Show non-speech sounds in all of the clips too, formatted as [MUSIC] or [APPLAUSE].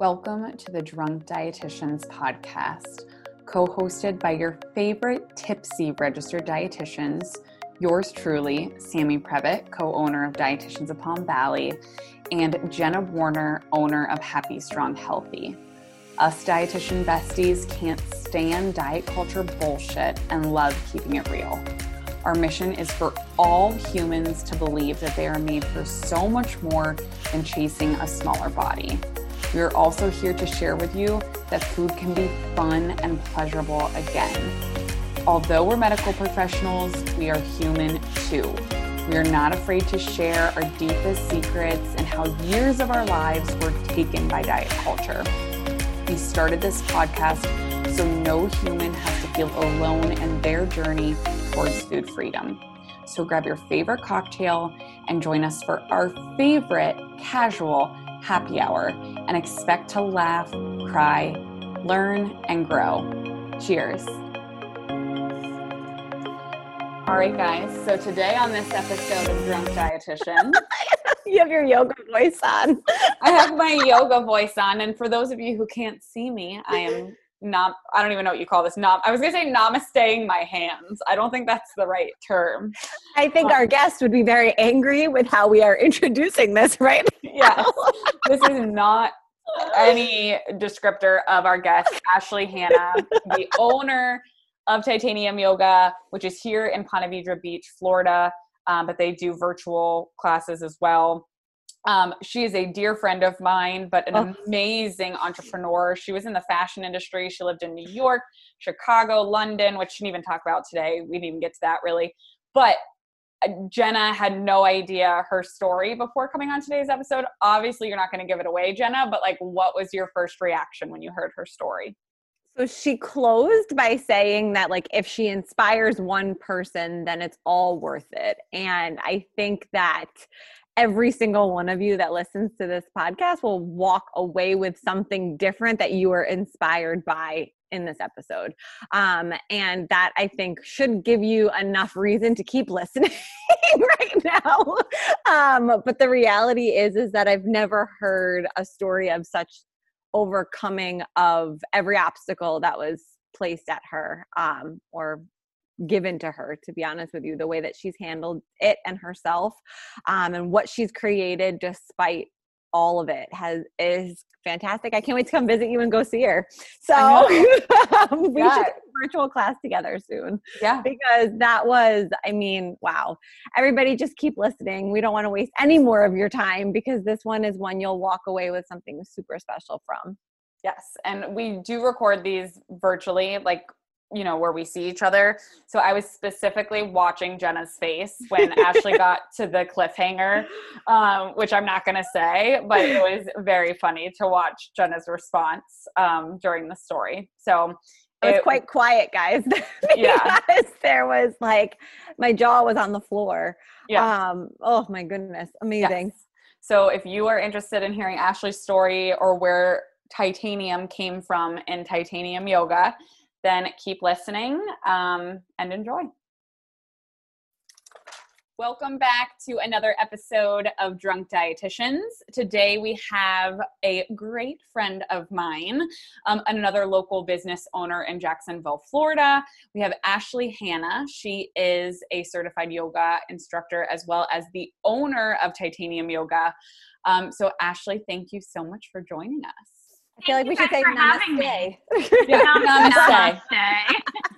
Welcome to the Drunk Dietitians podcast, co hosted by your favorite tipsy registered dietitians, yours truly, Sammy Previtt, co owner of Dietitians of Palm Valley, and Jenna Warner, owner of Happy Strong Healthy. Us dietitian besties can't stand diet culture bullshit and love keeping it real. Our mission is for all humans to believe that they are made for so much more than chasing a smaller body. We are also here to share with you that food can be fun and pleasurable again. Although we're medical professionals, we are human too. We are not afraid to share our deepest secrets and how years of our lives were taken by diet culture. We started this podcast so no human has to feel alone in their journey towards food freedom. So grab your favorite cocktail and join us for our favorite casual happy hour and expect to laugh, cry, learn, and grow. Cheers. All right, guys. So today on this episode of Drunk Dietitian, [LAUGHS] you have your yoga voice on. I have my yoga voice on. And for those of you who can't see me, I am not, I don't even know what you call this. Not, I was going to say namasteing my hands. I don't think that's the right term. I think um, our guest would be very angry with how we are [LAUGHS] introducing this right Yes. this is not any descriptor of our guest, Ashley Hanna, the owner of Titanium Yoga, which is here in Ponte Vedra Beach, Florida. Um, but they do virtual classes as well. Um, she is a dear friend of mine, but an oh. amazing entrepreneur. She was in the fashion industry. She lived in New York, Chicago, London, which she didn't even talk about today. We didn't even get to that really. But uh, Jenna had no idea her story before coming on today's episode. Obviously, you're not going to give it away, Jenna, but like, what was your first reaction when you heard her story? So she closed by saying that, like, if she inspires one person, then it's all worth it. And I think that every single one of you that listens to this podcast will walk away with something different that you were inspired by in this episode. Um, and that I think should give you enough reason to keep [LAUGHS] listening right now. Um, but the reality is, is that I've never heard a story of such overcoming of every obstacle that was placed at her um, or given to her to be honest with you the way that she's handled it and herself um, and what she's created despite all of it has is fantastic. I can't wait to come visit you and go see her. So [LAUGHS] um, we yeah. should virtual class together soon. Yeah. Because that was, I mean, wow. Everybody just keep listening. We don't want to waste any more of your time because this one is one you'll walk away with something super special from. Yes. And we do record these virtually. Like you know where we see each other. So i was specifically watching jenna's face when [LAUGHS] ashley got to the cliffhanger um, which i'm not going to say but it was very funny to watch jenna's response um, during the story. So it was quite quiet guys [LAUGHS] yeah. there was like my jaw was on the floor. Yeah. um oh my goodness amazing. Yes. so if you are interested in hearing ashley's story or where titanium came from in titanium yoga then keep listening um, and enjoy. Welcome back to another episode of Drunk Dietitians. Today we have a great friend of mine, um, another local business owner in Jacksonville, Florida. We have Ashley Hanna. She is a certified yoga instructor as well as the owner of Titanium Yoga. Um, so, Ashley, thank you so much for joining us. I feel like we should say namaste. yeah, [LAUGHS] namaste.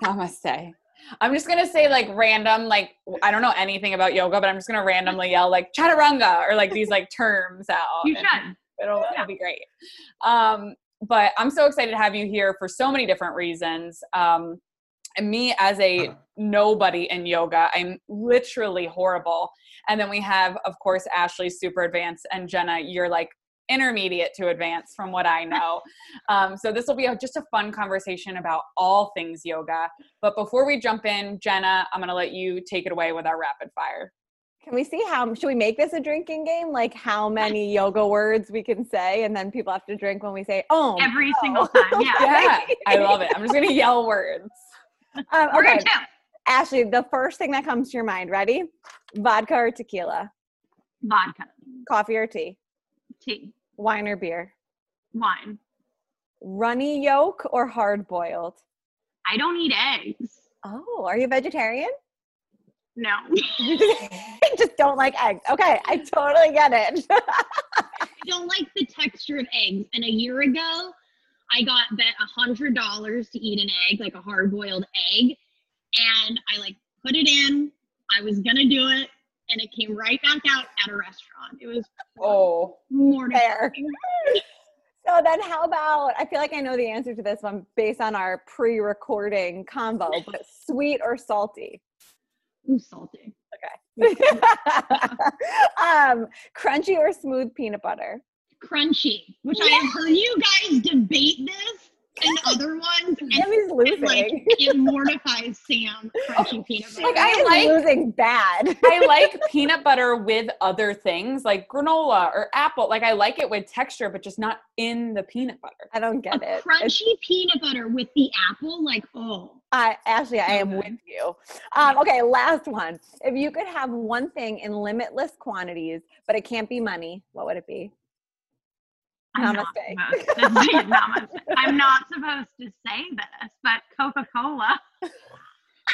Namaste. namaste. I'm just gonna say like random, like I don't know anything about yoga, but I'm just gonna randomly yell like chaturanga or like these like terms out. You should. It'll, yeah. it'll be great. Um, but I'm so excited to have you here for so many different reasons. Um, and me as a nobody in yoga, I'm literally horrible. And then we have, of course, Ashley super advanced and Jenna, you're like intermediate to advanced from what I know. [LAUGHS] Um, so this will be a, just a fun conversation about all things yoga. But before we jump in, Jenna, I'm going to let you take it away with our rapid fire. Can we see how should we make this a drinking game? Like how many [LAUGHS] yoga words we can say, and then people have to drink when we say oh every oh. single time. Yeah, [LAUGHS] yeah, I love it. I'm just gonna yell words. Um, okay, Ashley, the first thing that comes to your mind. Ready? Vodka or tequila? Vodka. Coffee or tea? Tea. Wine or beer? wine. Runny yolk or hard boiled? I don't eat eggs. Oh, are you vegetarian? No. [LAUGHS] [LAUGHS] Just don't like eggs. Okay, I totally get it. [LAUGHS] I don't like the texture of eggs. And a year ago, I got bet a hundred dollars to eat an egg, like a hard boiled egg. And I like put it in. I was gonna do it, and it came right back out at a restaurant. It was [LAUGHS] Oh, mortifying. [LAUGHS] so then how about I feel like I know the answer to this one based on our pre-recording combo, but sweet or salty? Ooh, salty. Okay. [LAUGHS] um, crunchy or smooth peanut butter? Crunchy, which I have heard you guys debate this and other ones. And Jimmy's it, like losing. [LAUGHS] it mortifies Sam. Crunchy peanut butter. Like, I like- losing bad. [LAUGHS] I like peanut butter with other things like granola or apple. Like I like it with texture, but just not in the peanut butter. I don't a get it. It's- crunchy peanut butter with the apple, like oh, I Ashley, I am with you. Um, okay, last one. If you could have one thing in limitless quantities, but it can't be money, what would it be? I'm not, Namaste. supposed, [LAUGHS] namaste. [LAUGHS] I'm not supposed to say this, but Coca Cola.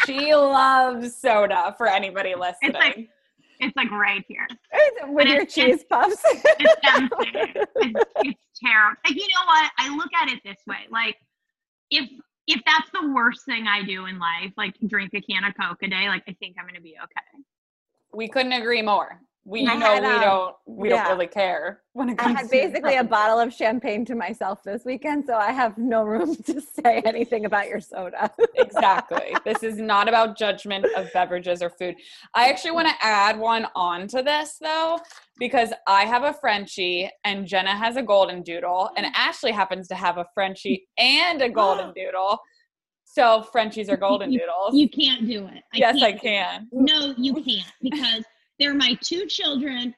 She loves soda for anybody listening. like- It's like right here. With your it's- cheese puffs. It's [LAUGHS] it's, it's terrible. Like you know what? I look at it this way. Like if if that's the worst thing I do in life, like drink a can of Coke a day, like I think I'm gonna be okay. we couldn't agree more. We I know had, we um, don't we yeah. don't really care when it comes. I had to basically a bottle of champagne to myself this weekend, so I have no room [LAUGHS] to say anything about your soda. exactly. [LAUGHS] This is not about judgment of beverages or food. I actually want to add one on to this though, because I have a Frenchie and Jenna has a golden doodle, and Ashley happens to have a Frenchie [LAUGHS] and a golden [GASPS] doodle. So Frenchies are golden You- doodles. You can't do it. yes, I can. No, you can't because they're my two children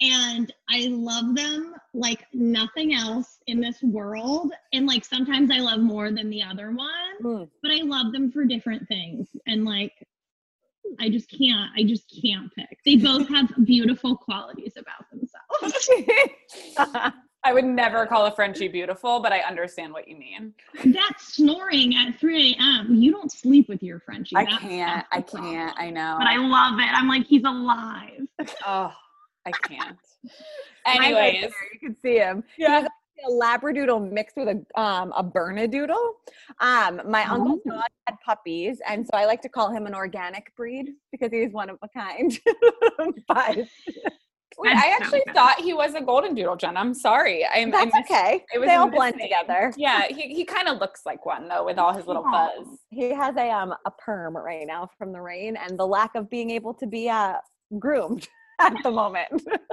and I love them like nothing else in this world. And like sometimes I love more than the other one, Mm. but I love them for different things. And like I just can't, I just can't pick. They both have beautiful qualities about themselves. [LAUGHS] I would never call a Frenchie beautiful, but I understand what you mean. that snoring at 3 a.m. You don't sleep with your Frenchie. I That's- can't. I that's the can't. I know. But I love it. I'm like, he's alive. oh, I can't. [LAUGHS] Mine right Anyways, there, you can see him. yeah. a labradoodle mixed with a um a bernedoodle. Um, my uncle's Oh. dog had puppies, and so I like to call him an organic breed because he's one of a kind. [LAUGHS] but Wait, I actually good. thought he was a golden doodle, Jen. I'm sorry. I, I that's missed- okay. It was they a all blend together. [LAUGHS] [LAUGHS] Yeah, he, he kind of looks like one though, with all his little Aw. fuzz. He has a um a perm right now from the rain and the lack of being able to be uh groomed at the moment.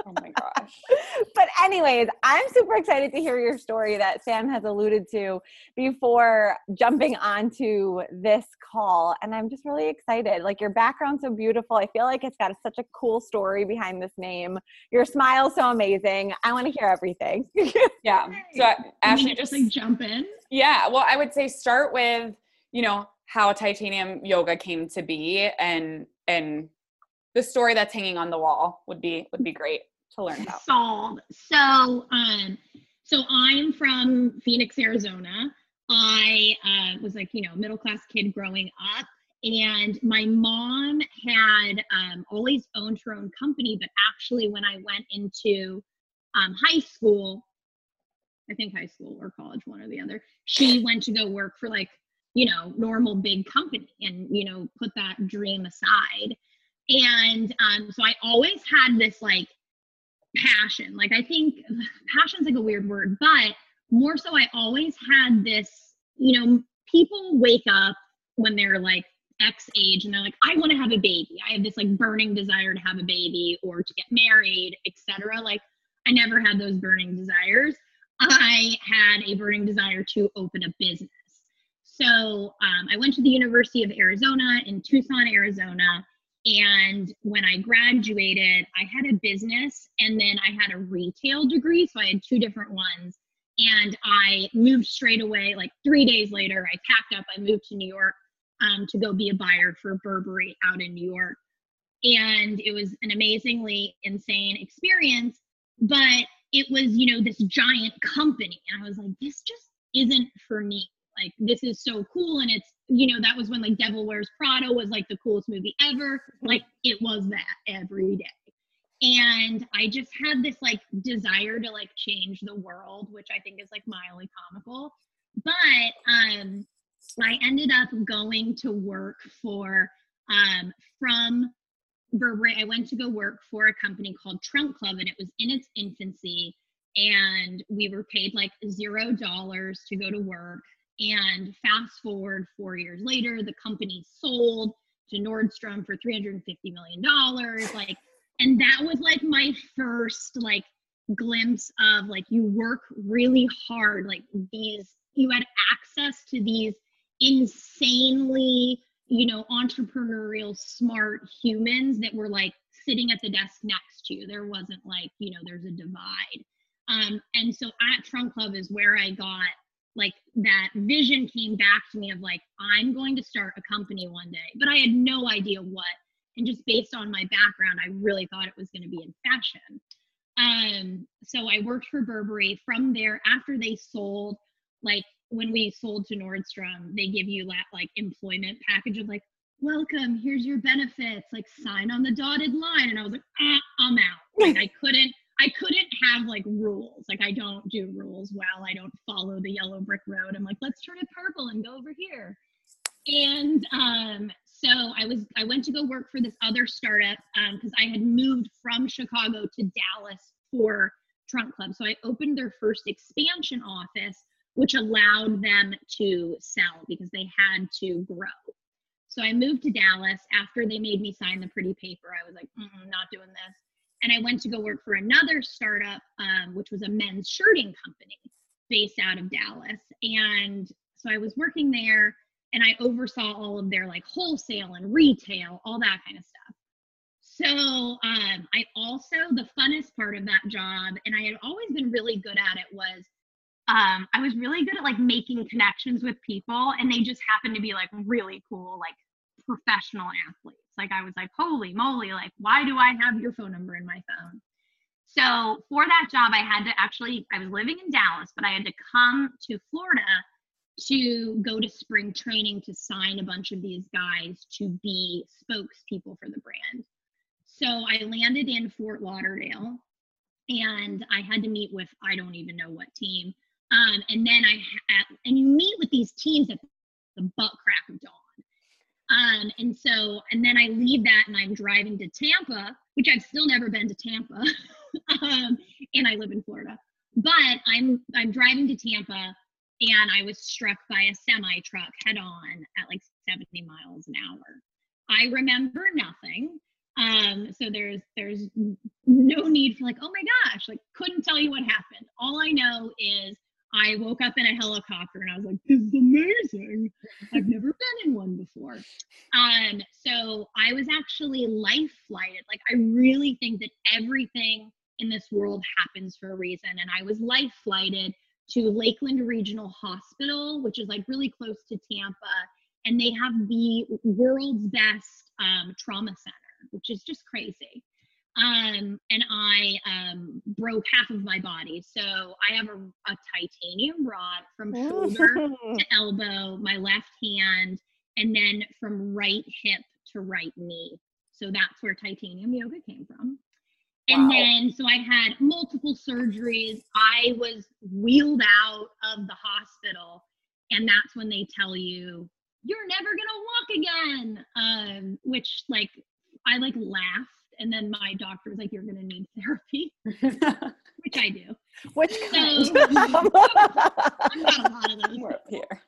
Oh my gosh. [LAUGHS] but anyways, I'm super excited to hear your story that Sam has alluded to before jumping onto this call. And I'm just really excited. Like your background's so beautiful. I feel like it's got such a cool story behind this name. Your smile's so amazing. I want to hear everything. [LAUGHS] Yeah. So Can Ashley just just like jump in. Yeah, well, I would say start with, you know, how titanium yoga came to be and and the story that's hanging on the wall would be would be great to learn about. So, um, so I'm from Phoenix, Arizona. I uh, was like, you know, middle class kid growing up, and my mom had um, always owned her own company. But actually, when I went into um, high school, I think high school or college, one or the other, she went to go work for like, you know, normal big company, and you know, put that dream aside. And um, so I always had this like passion. Like I think passion's like a weird word, but more so I always had this, you know, people wake up when they're like X age and they're like, I want to have a baby. I have this like burning desire to have a baby or to get married, etc. Like I never had those burning desires. I had a burning desire to open a business. So um, I went to the University of Arizona in Tucson, Arizona. And when I graduated, I had a business and then I had a retail degree. So I had two different ones. And I moved straight away, like three days later, I packed up, I moved to New York um, to go be a buyer for Burberry out in New York. And it was an amazingly insane experience. But it was, you know, this giant company. And I was like, this just isn't for me. Like, this is so cool. And it's, you know, that was when like Devil Wears Prada was like the coolest movie ever. Like, it was that every day and i just had this like desire to like change the world which i think is like mildly comical but um i ended up going to work for um from Burberry. I went to go work for a company called Trunk Club, and it was in its infancy. And we were paid like zero dollars to go to work. And fast forward four years later, the company sold to Nordstrom for $350 million. Like and that was like my first like glimpse of like you work really hard like these you had access to these insanely you know entrepreneurial smart humans that were like sitting at the desk next to you there wasn't like you know there's a divide um and so at trunk club is where i got like that vision came back to me of like i'm going to start a company one day. But i had no idea what and just based on my background i really thought it was going to be in fashion. Um so i worked for burberry. From there after they sold like when we sold to nordstrom they give you that like employment package of like welcome here's your benefits like sign on the dotted line. And i was like ah, i'm out. Like i [LAUGHS] couldn't i couldn't have like rules like i don't do rules well i don't follow the yellow brick road i'm like let's turn it purple and go over here and um so I was I went to go work for this other startup because um, I had moved from Chicago to Dallas for Trunk Club. So I opened their first expansion office, which allowed them to sell because they had to grow. So I moved to Dallas after they made me sign the pretty paper. I was like, not doing this. And I went to go work for another startup, um, which was a men's shirting company based out of Dallas. And so I was working there and I oversaw all of their like wholesale and retail, all that kind of stuff. So um, I also the funnest part of that job, and I had always been really good at it, was um, I was really good at like making connections with people, and they just happened to be like really cool, like professional athletes. Like I was like, holy moly, like why do I have your phone number in my phone? So for that job, I had to actually, I was living in Dallas, but I had to come to Florida to go to spring training to sign a bunch of these guys to be spokespeople for the brand. So I landed in Fort Lauderdale and I had to meet with I don't even know what team. Um, and then I had, and you meet with these teams at the butt crack of dawn. Um, and so, and then I leave that and I'm driving to Tampa, which I've still never been to Tampa. [LAUGHS] um, and I live in Florida. But I'm I'm driving to Tampa and I was struck by a semi truck head on at like 70 miles an hour. I remember nothing. Um, so there's there's no need for like, oh my gosh, like couldn't tell you what happened. All I know is I woke up in a helicopter and I was like, this is amazing. I've never been in one before. Um, so I was actually life flighted. Like I really think that everything in this world happens for a reason. And I was life flighted to Lakeland Regional Hospital, which is like really close to Tampa. And they have the world's best um, trauma center, which is just crazy. Um, and I um, broke half of my body. So I have a, a titanium rod from shoulder to [LAUGHS] elbow, my left hand, and then from right hip to right knee. So that's where titanium yoga came from. And then, so I had multiple surgeries. I was wheeled out of the hospital. And that's when they tell you, you're never going to walk again. Um, which, like, I like laughed. And then my doctor was like, you're going to need therapy, [LAUGHS] which I do. Which kind? So, I've got a lot of those. We're here.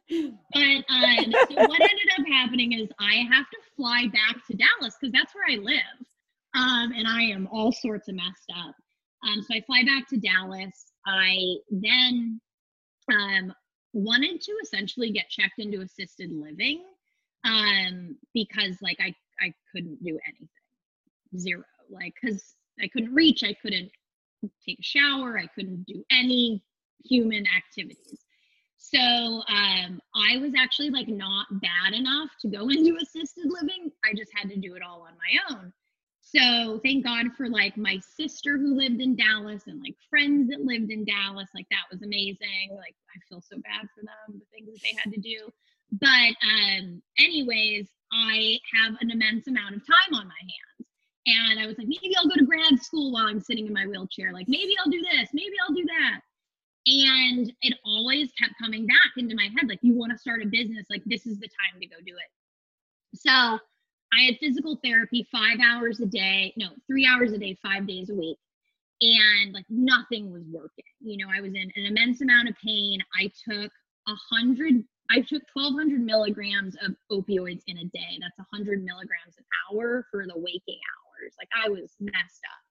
But um, so what ended up happening is I have to fly back to Dallas because that's where I live um, and I am all sorts of messed up. Um, so I fly back to Dallas. I then um, wanted to essentially get checked into assisted living um, because like I I couldn't do anything, zero. Like because I couldn't reach, I couldn't take a shower, I couldn't do any human activities. So um, I was actually like not bad enough to go [LAUGHS] into assisted living. I just had to do it all on my own. So thank God for like my sister who lived in Dallas and like friends that lived in Dallas. Like that was amazing. Like I feel so bad for them, the things that they had to do. But um, anyways, I have an immense amount of time on my hands. And I was like, maybe I'll go to grad school while I'm sitting in my wheelchair. Like maybe I'll do this, maybe I'll do that. And it always kept coming back into my head like, you want to start a business, like this is the time to go do it. So I had physical therapy five hours a day, no, three hours a day, five days a week. And like nothing was working. You know, I was in an immense amount of pain. I took a hundred, I took 1200 milligrams of opioids in a day. That's 100 milligrams an hour for the waking Like I was messed up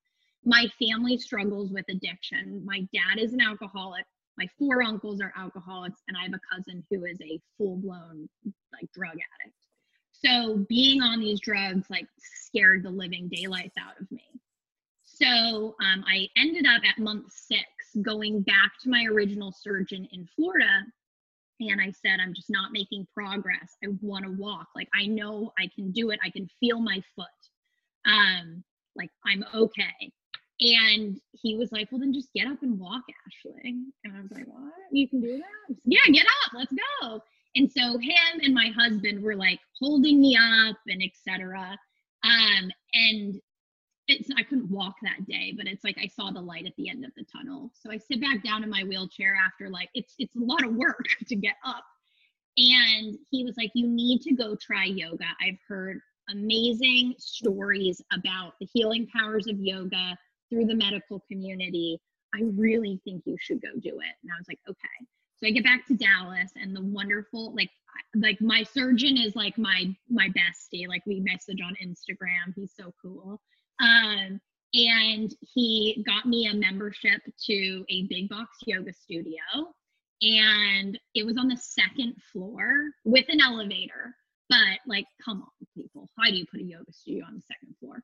my family struggles with addiction. My dad is an alcoholic. My four uncles are alcoholics, and I have a cousin who is a full blown like drug addict. So being on these drugs like scared the living daylights out of me. So um, I ended up at month six going back to my original surgeon in Florida. And I said, I'm just not making progress. I want to walk. Like, I know I can do it. I can feel my foot. Um, like, I'm okay. And he was like, Well, then just get up and walk, Ashley. And I was like, What? You can do that? Yeah, get up, let's go. And so him and my husband were like holding me up and etc. Um, and it's I couldn't walk that day, but it's like I saw the light at the end of the tunnel. So I sit back down in my wheelchair after like it's it's a lot of work [LAUGHS] to get up. And he was like, You need to go try yoga. I've heard amazing stories about the healing powers of yoga through the medical community. I really think you should go do it. And I was like, okay. So I get back to Dallas and the wonderful, like, like my surgeon is like my my bestie. Like we message on Instagram. He's so cool. Um, and he got me a membership to a big box yoga studio. And it was on the second floor with an elevator. But like, come on, people. Why do you put a yoga studio on the second floor?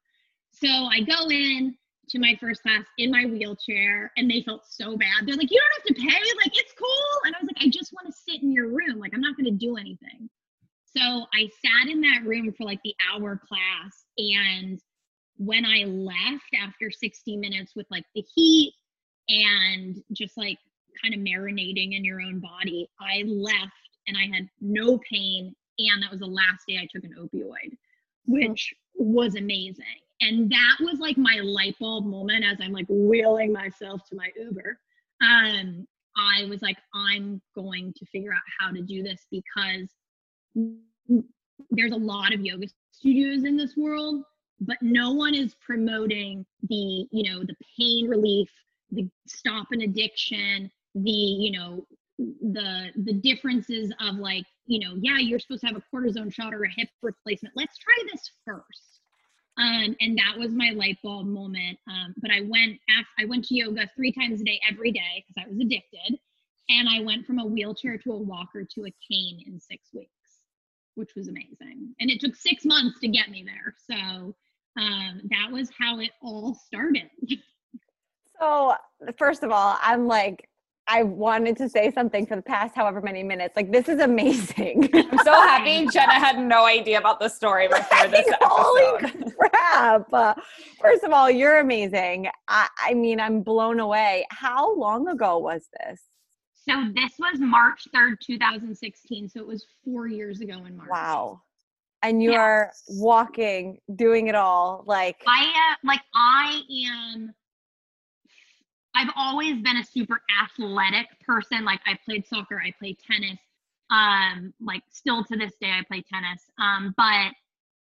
So I go in, to my first class in my wheelchair and they felt so bad. They're like, you don't have to pay. Like, it's cool. And I was like, I just want to sit in your room. Like, I'm not going to do anything. So I sat in that room for like the hour class. And when I left after 60 minutes with like the heat and just like kind of marinating in your own body, I left and I had no pain. And that was the last day I took an opioid, which was amazing. And that was like my light bulb moment as i'm like wheeling myself to my uber. Um i was like i'm going to figure out how to do this because there's a lot of yoga studios in this world but no one is promoting the you know the pain relief the stop an addiction the you know the the differences of like you know yeah you're supposed to have a cortisone shot or a hip replacement let's try this first um, and that was my light bulb moment. Um, but I went I went to yoga three times a day every day because I was addicted. And I went from a wheelchair to a walker to a cane in six weeks, which was amazing. And it took six months to get me there. So um, that was how it all started. [LAUGHS] so first of all, I'm like I wanted to say something for the past however many minutes. Like this is amazing. [LAUGHS] I'm so happy Jenna had no idea about the story before [LAUGHS] this episode. Holy [LAUGHS] crap! Uh, first of all, you're amazing. I, I mean, I'm blown away. How long ago was this? So this was March 3rd, 2016. So it was four years ago in March. Wow. And you yeah. are walking, doing it all. Like I uh, like I am I've always been a super athletic person. Like I played soccer, I played tennis. Um, like still to this day, I play tennis. Um, but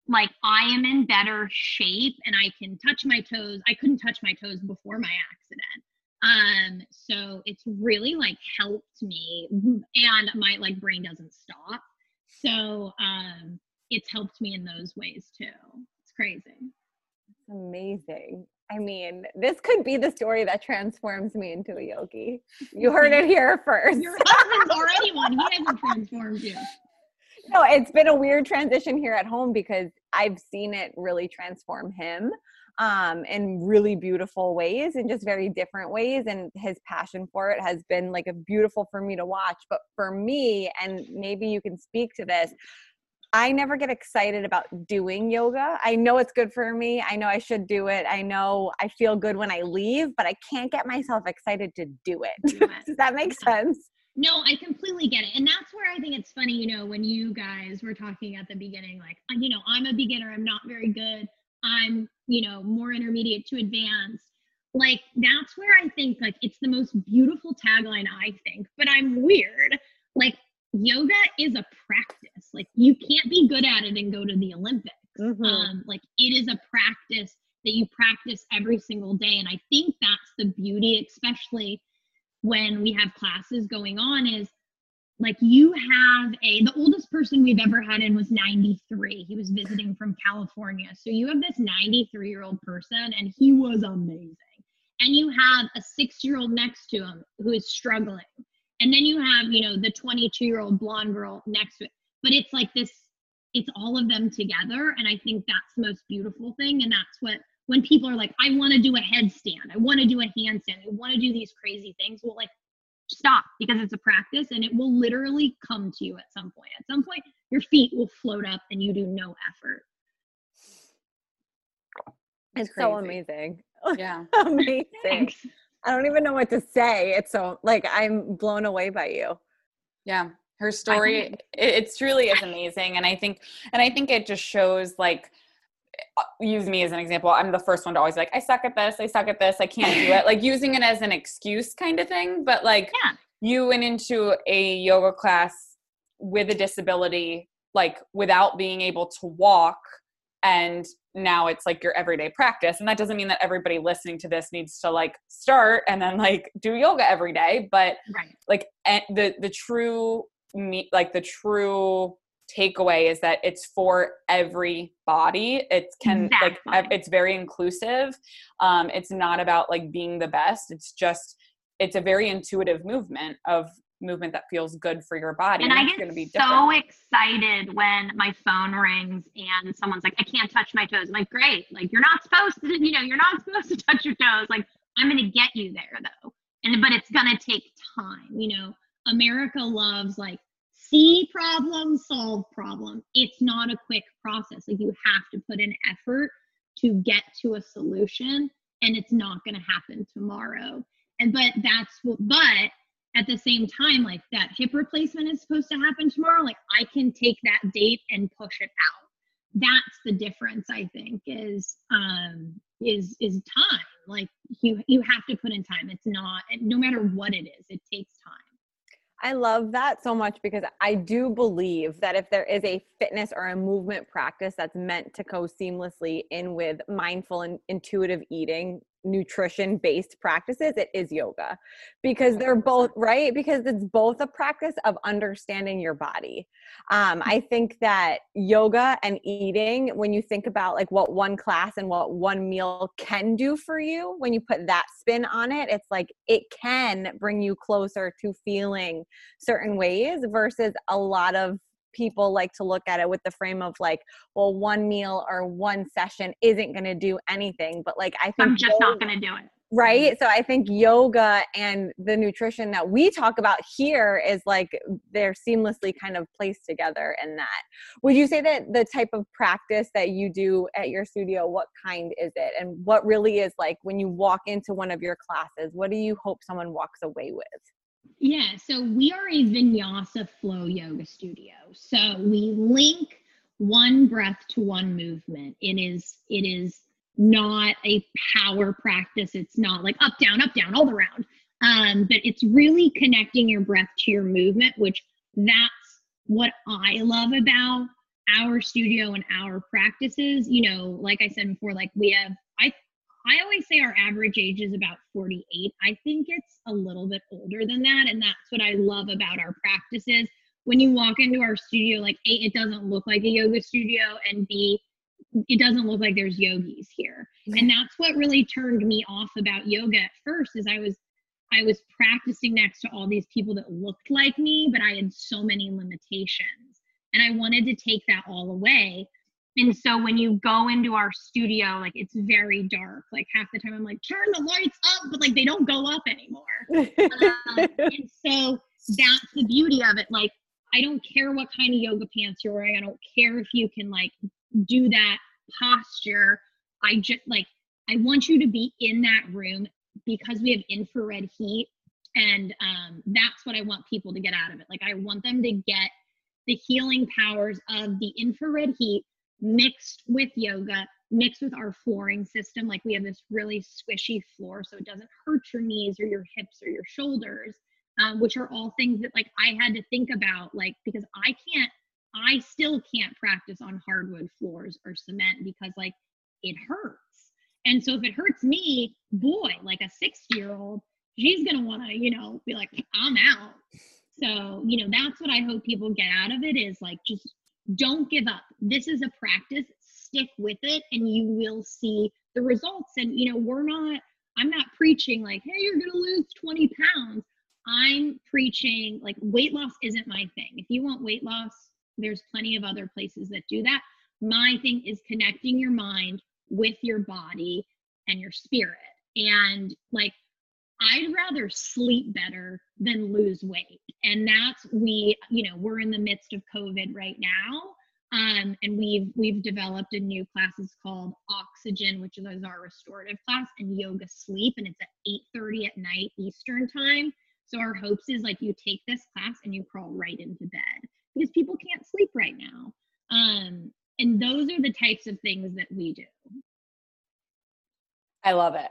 like I am in better shape and I can touch my toes. I couldn't touch my toes before my accident. Um, so it's really like helped me and my like brain doesn't stop. So um it's helped me in those ways too. It's crazy. Amazing. I mean, this could be the story that transforms me into a yogi. You heard it here first. Your husband's already one. He hasn't transformed you. [LAUGHS] No, it's been a weird transition here at home because I've seen it really transform him um, in really beautiful ways in just very different ways. And his passion for it has been like a beautiful for me to watch. But for me, and maybe you can speak to this, I never get excited about doing yoga. I know it's good for me. I know I should do it. I know I feel good when I leave, but I can't get myself excited to do it. Do it. [LAUGHS] Does that make sense? No, I completely get it. And that's where I think it's funny, you know, when you guys were talking at the beginning, like, uh, you know, I'm a beginner, I'm not very good, I'm, you know, more intermediate to advanced. Like, that's where I think, like, it's the most beautiful tagline, I think, but I'm weird. Like, yoga is a practice. Like, you can't be good at it and go to the Olympics. Mm-hmm. Um, like, it is a practice that you practice every single day. And I think that's the beauty, especially when we have classes going on is like you have a the oldest person we've ever had in was 93 he was visiting from california so you have this 93 year old person and he was amazing and you have a six year old next to him who is struggling and then you have you know the 22 year old blonde girl next to it but it's like this it's all of them together and i think that's the most beautiful thing and that's what when people are like, I want to do a headstand, I want to do a handstand, I want to do these crazy things. Well, like, stop because it's a practice and it will literally come to you at some point. At some point, your feet will float up and you do no effort. It's, so amazing. [LAUGHS] Yeah. amazing. Thanks. I don't even know what to say. It's so like I'm blown away by you. Yeah. Her story it, it's truly is amazing and I think and I think it just shows like uh, use me as an example i'm the first one to always like i suck at this i suck at this i can't do it [LAUGHS] like using it as an excuse kind of thing but like yeah. you went into a yoga class with a disability like without being able to walk and now it's like your everyday practice and that doesn't mean that everybody listening to this needs to like start and then like do yoga every day but right. like the the true me like the true takeaway is that it's for everybody it can exactly. like it's very inclusive um it's not about like being the best it's just it's a very intuitive movement of movement that feels good for your body and, and i get be so excited when my phone rings and someone's like i can't touch my toes I'm like great like you're not supposed to you know you're not [LAUGHS] supposed to touch your toes like i'm gonna get you there though and but it's gonna take time you know america loves like see problem, solve problem. It's not a quick process. Like you have to put in effort to get to a solution and it's not going to happen tomorrow. And but that's what but at the same time like that hip replacement is supposed to happen tomorrow like I can take that date and push it out. That's the difference I think is um is is time. Like you you have to put in time. It's not no matter what it is, it takes time. I love that so much because I do believe that if there is a fitness or a movement practice that's meant to go seamlessly in with mindful and intuitive eating, nutrition based practices, it is yoga. Because they're both right? Because it's both a practice of understanding your body. Um, I [LAUGHS] think that yoga and eating, when you think about like what one class and what one meal can do for you, when you put that spin on it, it's like it can bring you closer to feeling certain ways versus a lot of people like to look at it with the frame of like, well, one meal or one session isn't going to do anything. But like, I think I'm just yoga, not going to do it. Right. So I think yoga and the nutrition that we talk about here is like they're seamlessly kind of placed together in that. Would you say that the type of practice that you do at your studio, what kind is it? And what really is like when you walk into one of your classes, what do you hope someone walks away with? Yeah, so we are a vinyasa flow yoga studio. So we link one breath to one movement. It is it is not a power practice. It's not like up down up down all around. Um, but it's really connecting your breath to your movement, which that's what I love about our studio and our practices. You know, like I said before, like we have I always say our average age is about 48. I think it's a little bit older than that. And that's what I love about our practices. When you walk into our studio, like A, it doesn't look like a yoga studio, and B, it doesn't look like there's yogis here. And that's what really turned me off about yoga at first is I was I was practicing next to all these people that looked like me, but I had so many limitations. And I wanted to take that all away. And so when you go into our studio, like it's very dark. Like half the time I'm like, turn the lights up, but like they don't go up anymore. [LAUGHS] um, and so that's the beauty of it. Like I don't care what kind of yoga pants you're wearing. I don't care if you can like do that posture. I just like, I want you to be in that room because we have infrared heat. And um, that's what I want people to get out of it. Like, I want them to get the healing powers of the infrared heat mixed with yoga, mixed with our flooring system. Like, we have this really squishy floor, so it doesn't hurt your knees or your hips or your shoulders um, which are all things that like I had to think about, like because I can't, I still can't practice on hardwood floors or cement because like it hurts. And so if it hurts me, boy, like a six year old, she's gonna want to, you know, be like, I'm out. So, you know, that's what I hope people get out of it is like just don't give up. This is a practice. Stick with it and you will see the results. And you know, we're not, I'm not preaching like, hey, you're gonna lose 20 pounds. I'm preaching like weight loss isn't my thing. If you want weight loss, there's plenty of other places that do that. My thing is connecting your mind with your body and your spirit. And like, I'd rather sleep better than lose weight. And that's we, you know, we're in the midst of COVID right now. Um, and we've we've developed a new class. It's called Oxygen, which is our restorative class, and Yoga Sleep, and it's at 8:30 at night Eastern time. So our hopes is like you take this class and you crawl right into bed because people can't sleep right now. Um, and those are the types of things that we do. I love it.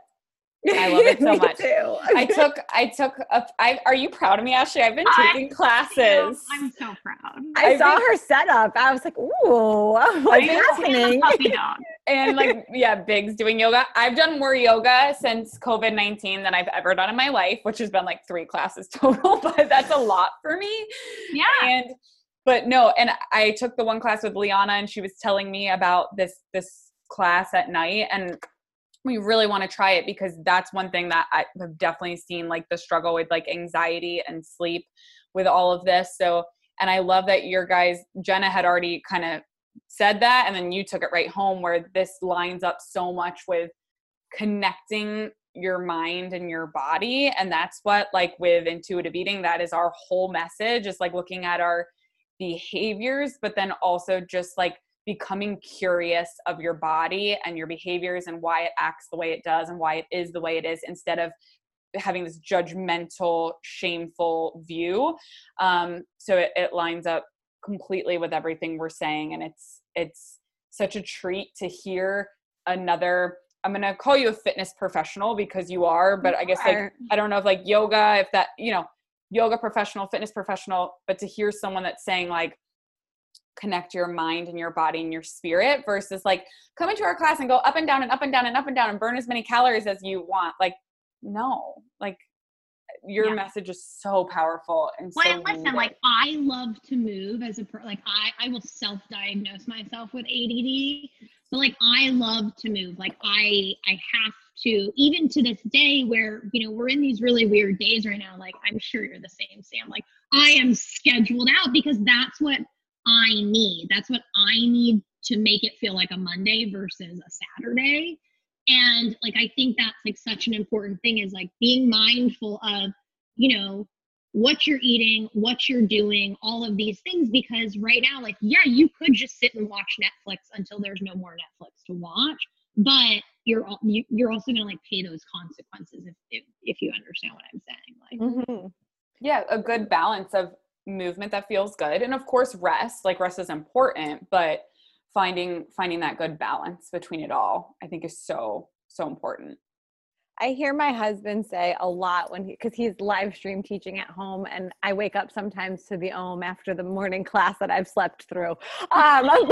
I love it [LAUGHS] so much. Too. I took, I took, a, I, are you proud of me, Ashley? I've been taking I, classes. I'm so proud. I I've saw been, her setup. I was like, ooh, [LAUGHS] what's happening? Puppy dog. [LAUGHS] and like, yeah, Big's doing yoga. I've done more yoga since COVID 19 than I've ever done in my life, which has been like three classes total, but that's a lot for me. Yeah. And, but no, and I took the one class with Liana and she was telling me about this, this class at night. And we really want to try it because that's one thing that I have definitely seen like the struggle with like anxiety and sleep with all of this. So, and I love that your guys, Jenna had already kind of said that, and then you took it right home where this lines up so much with connecting your mind and your body. And that's what, like, with intuitive eating, that is our whole message is like looking at our behaviors, but then also just like becoming curious of your body and your behaviors and why it acts the way it does and why it is the way it is instead of having this judgmental shameful view. Um, so it, it lines up completely with everything we're saying and it's it's such a treat to hear another i'm to call you a fitness professional because you are but i guess like i don't know if like yoga if that you know yoga professional fitness professional but to hear someone that's saying like connect your mind and your body and your spirit versus like come into our class and go up and down and up and down and up and down and burn as many calories as you want. Like, no, like your yeah. message is so powerful and well, so and listen, needed. like I love to move as a per like I I will self-diagnose myself with ADD, but like I love to move. Like I I have to even to this day where you know we're in these really weird days right now. Like I'm sure you're the same, Sam. Like I am scheduled out because that's what I need. That's what I need to make it feel like a Monday versus a Saturday. And like I think that's like such an important thing is like being mindful of, you know, what you're eating, what you're doing, all of these things because right now like yeah, you could just sit and watch Netflix until there's no more Netflix to watch, but you're you're also going to like pay those consequences if, if if you understand what I'm saying like mm-hmm. yeah, a good balance of movement that feels good and of course rest like rest is important but finding finding that good balance between it all i think is so so important I hear my husband say a lot when he, because he's live stream teaching at home, and I wake up sometimes to the om after the morning class that I've slept through. Um, [LAUGHS]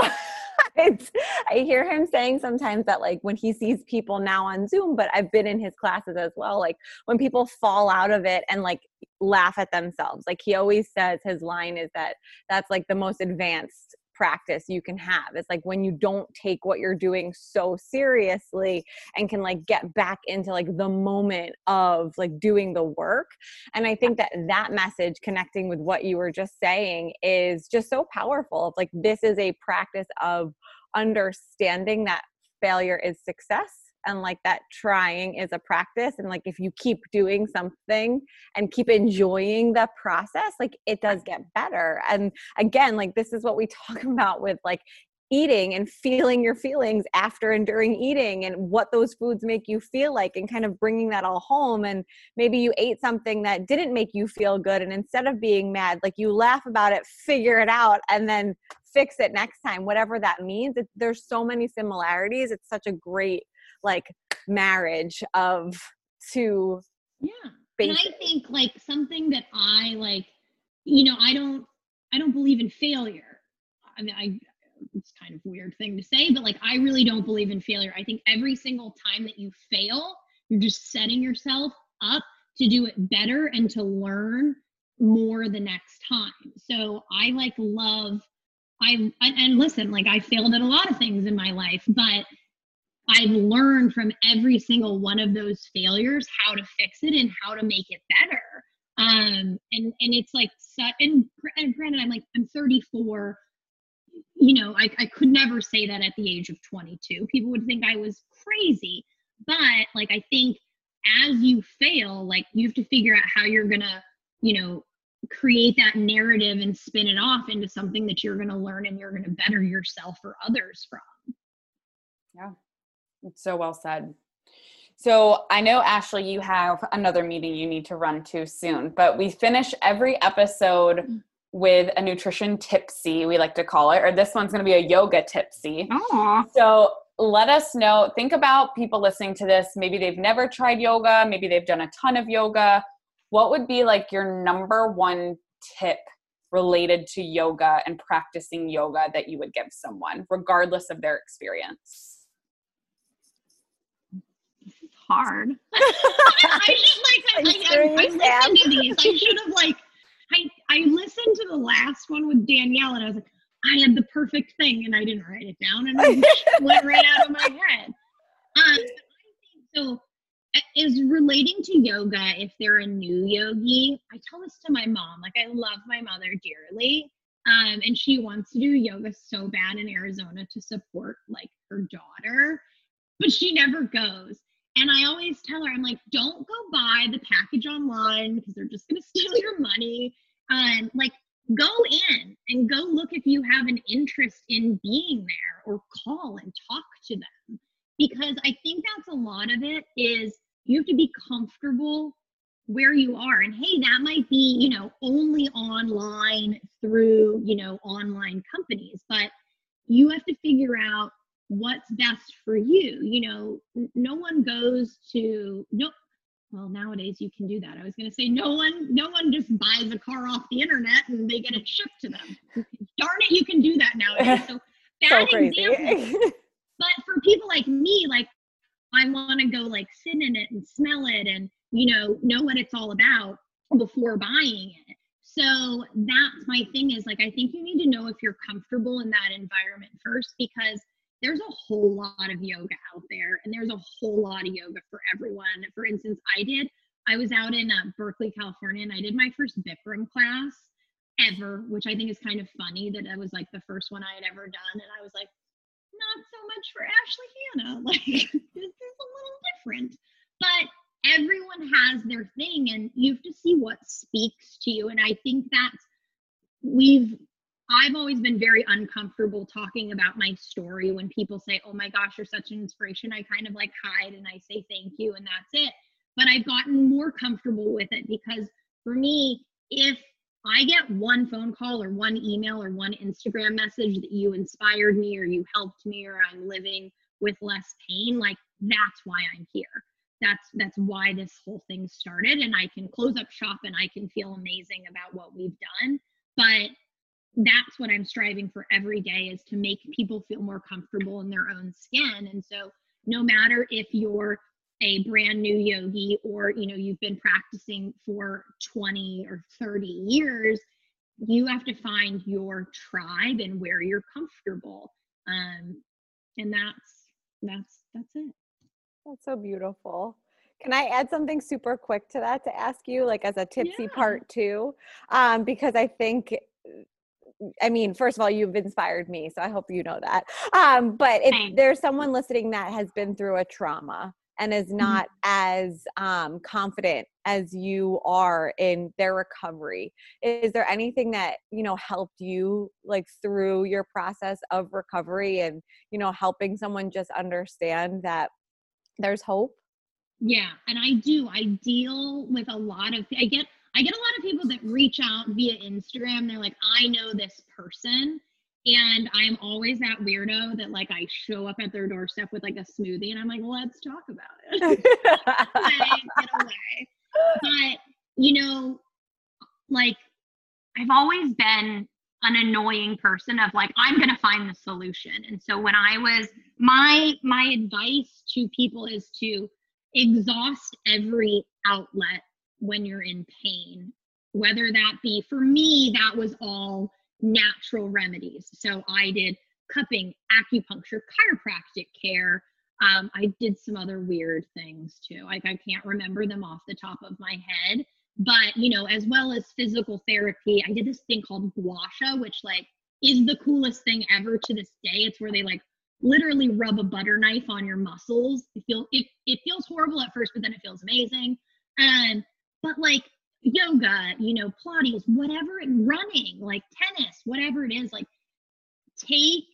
I hear him saying sometimes that like when he sees people now on Zoom, but I've been in his classes as well, like when people fall out of it and like laugh at themselves. Like he always says his line is that that's like the most advanced practice you can have. It's like when you don't take what you're doing so seriously and can like get back into like the moment of like doing the work. And I think that that message connecting with what you were just saying is just so powerful. Like this is a practice of understanding that failure is success and like that trying is a practice and like if you keep doing something and keep enjoying the process like it does get better. And again like this is what we talk [LAUGHS] about with like eating and feeling your feelings after and during eating and what those foods make you feel like and kind of bringing that all home. And maybe you ate something that didn't make you feel good and instead of being mad like you laugh about it figure it out and then fix it next time whatever that means. It, there's so many similarities. It's such a great like marriage of two yeah basics. and i think like something that i like you know i don't i don't believe in failure i mean i it's kind of weird thing to say, but like I really don't believe in failure. I think every single time that you fail, you're just setting yourself up to do it better and to learn more the next time. So I like love I and listen, like I failed at a lot of things in my life, but I've learned from every single one of those failures how to fix it and how to make it better. Um, and and it's like and, and granted, I'm like I'm 34 you know, I, I could never say that at the age of 22. People would think I was crazy. But like, I think as you fail, like, you have to figure out how you're to, you know, create that narrative and spin it off into something that you're to learn and you're to better yourself or others from. Yeah, so well said. So I know, Ashley, you have another meeting you need to run to soon, but we finish every episode mm with a nutrition tipsy, we like to call it, or this one's going to be a yoga tipsy. Aww. So let us know. Think about people listening to this. Maybe they've never tried yoga, maybe they've done a ton of yoga. What would be like your number one tip related to yoga and practicing yoga that you would give someone, regardless of their experience? Hard. [LAUGHS] I should like I, I, I, I listened to these. I should have like I, I listened to the last one with Danielle and I was like, I had the perfect thing and I didn't write it down and [LAUGHS] it went right out of my head. Um, so is relating to yoga if they're a new yogi i tell this to my mom like i love my mother dearly um, and she wants to do yoga so bad in arizona to support like her daughter but she never goes and I always tell her, I'm like, don't go buy the package online because they're just going [LAUGHS] to steal your money. Um, like, go in and go look if you have an interest in being there or call and talk to them. Because I think that's a lot of it is you have to be comfortable where you are. And hey, that might be, you know, only online through, you know, online companies, but you have to figure out what's best for you you know no one goes to no well nowadays you can do that. I was going to say no one no one just buys a car off the internet and they get it shipped to them. Darn it you can do that nowadays. [LAUGHS] So bad so example but for people like me like i want to go like sit in it and smell it and you know know what it's all about before buying it. So that's my thing is like i think you need to know if you're comfortable in that environment first because there's a whole lot of yoga out there and there's a whole lot of yoga for everyone. For instance, I did, I was out in uh, Berkeley, California, and I did my first Bikram class ever, which I think is kind of funny that it was like the first one I had ever done. And I was like, not so much for Ashley Hanna. [LAUGHS] Like, this is a little different. But everyone has their thing, and you have to see what speaks to you. And I think that's, we've I've always been very uncomfortable talking about my story when people say, Oh my gosh, you're such an inspiration. I kind of like hide and I say thank you and that's it. But I've gotten more comfortable with it because for me, if I get one phone call or one email or one Instagram message that you inspired me or you helped me or I'm living with less pain, like that's why I'm here. That's that's why this whole thing started and I can close up shop and I can feel amazing about what we've done. But that's what I'm striving for every day is to make people feel more comfortable in their own skin. And so no matter if you're a brand new yogi or you know you've been practicing for 20 or 30 years you have to find your tribe and where you're comfortable um and that's that's that's it that's so beautiful can I add something super quick to that to ask you, like as a tipsy yeah. part two? Um, because I think I mean, first of all, you've inspired me, so I hope you know that. Um, but if there's someone listening that has been through a trauma and is mm-hmm. not mm-hmm. as um, confident as you are in their recovery, is there anything that you know helped you like through your process of recovery and you know helping someone just understand that there's hope? Yeah, and I do. I deal with a lot of I get I get a lot of people that reach out via Instagram. They're like, I know this person. And I'm always that weirdo that like I show up at their doorstep with like a smoothie and I'm like, let's talk about it. get [LAUGHS] away. But you know, like I've always been an annoying person of like i'm going to find the solution and so when i was my my advice to people is to exhaust every outlet when you're in pain whether that be for me that was all natural remedies. So i did cupping acupuncture chiropractic care. Um, i did some other weird things too. Like i can't remember them off the top of my head but you know as well as physical therapy i did this thing called gua sha which like is the coolest thing ever to this day. It's where they like literally rub a butter knife on your muscles. It feels it, it feels horrible at first but then it feels amazing. And but like yoga, you know, Pilates, whatever, running, like tennis, whatever it is, like take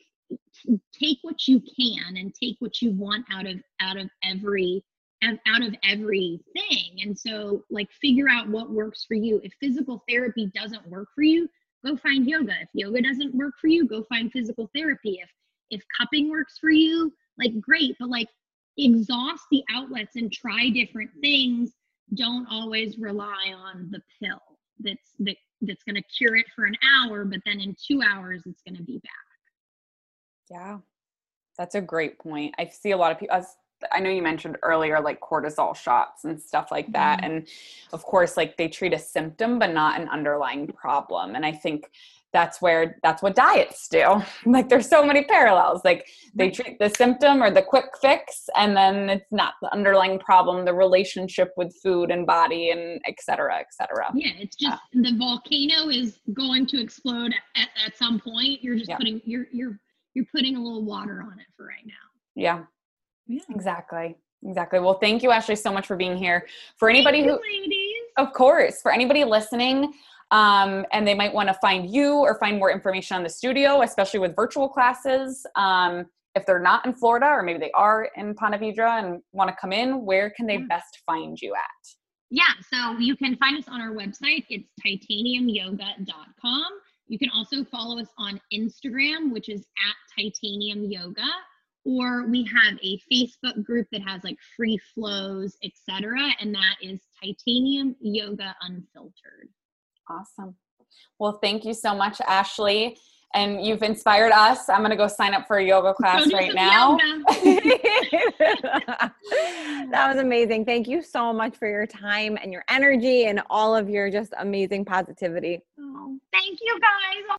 take what you can and take what you want out of out of every out of everything. And so like figure out what works for you. If physical therapy doesn't work for you go find yoga. If yoga doesn't work for you go find physical therapy. If if cupping works for you like great. But like exhaust the outlets and try different things don't always rely on the pill that's that, that's going to cure it for an hour but then in two hours it's going to be back yeah that's a great point i see a lot of people as I know you mentioned earlier like cortisol shots and stuff like that. Mm-hmm. And of course, like they treat a symptom, but not an underlying problem. And I think that's where that's what diets do. [LAUGHS] Like there's so many parallels. Like they treat the symptom or the quick fix and then it's not the underlying problem the relationship with food and body and et cetera et cetera. Yeah it's just yeah. the volcano is going to explode at, at some point. You're just yeah. putting you're you're you're putting a little water on it for right now. Yeah. Yeah. Exactly. Exactly. Well thank you ashley so much for being here. For anybody thank who you, ladies. of course. For anybody listening um, and they might want to find you or find more information on the studio, especially with virtual classes. Um, if they're not in Florida or maybe they are in Ponte Vedra and want to come in, where can they best find you at? Yeah, so you can find us on our website. It's titaniumyoga.com. You can also follow us on Instagram, which is at titanium yoga, or we have a Facebook group that has like free flows, etc., and that is titanium yoga unfiltered. Awesome. Well, thank you so much, Ashley. And you've inspired us. I'm going to go sign up for a yoga class right now. [LAUGHS] that was amazing. Thank you so much for your time and your energy and all of your just amazing positivity. Oh, thank you, guys.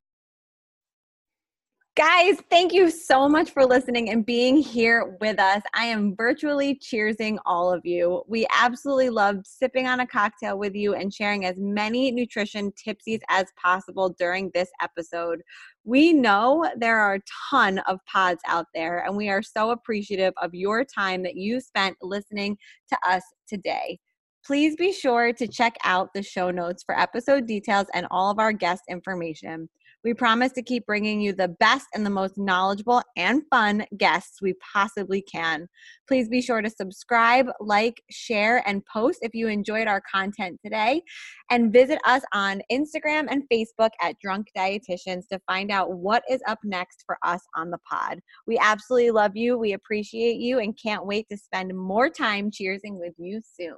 Guys, thank you so much for listening and being here with us. I am virtually cheersing all of you. We absolutely loved sipping on a cocktail with you and sharing as many nutrition tipsies as possible during this episode. We know there are a ton of pods out there, and we are so appreciative of your time that you spent listening to us today. Please be sure to check out the show notes for episode details and all of our guest information. We promise to keep bringing you the best and the most knowledgeable and fun guests we possibly can. Please be sure to subscribe, like, share, and post if you enjoyed our content today. And visit us on Instagram and Facebook at Drunk Dietitians to find out what is up next for us on the pod. We absolutely love you. We appreciate you and can't wait to spend more time cheersing with you soon.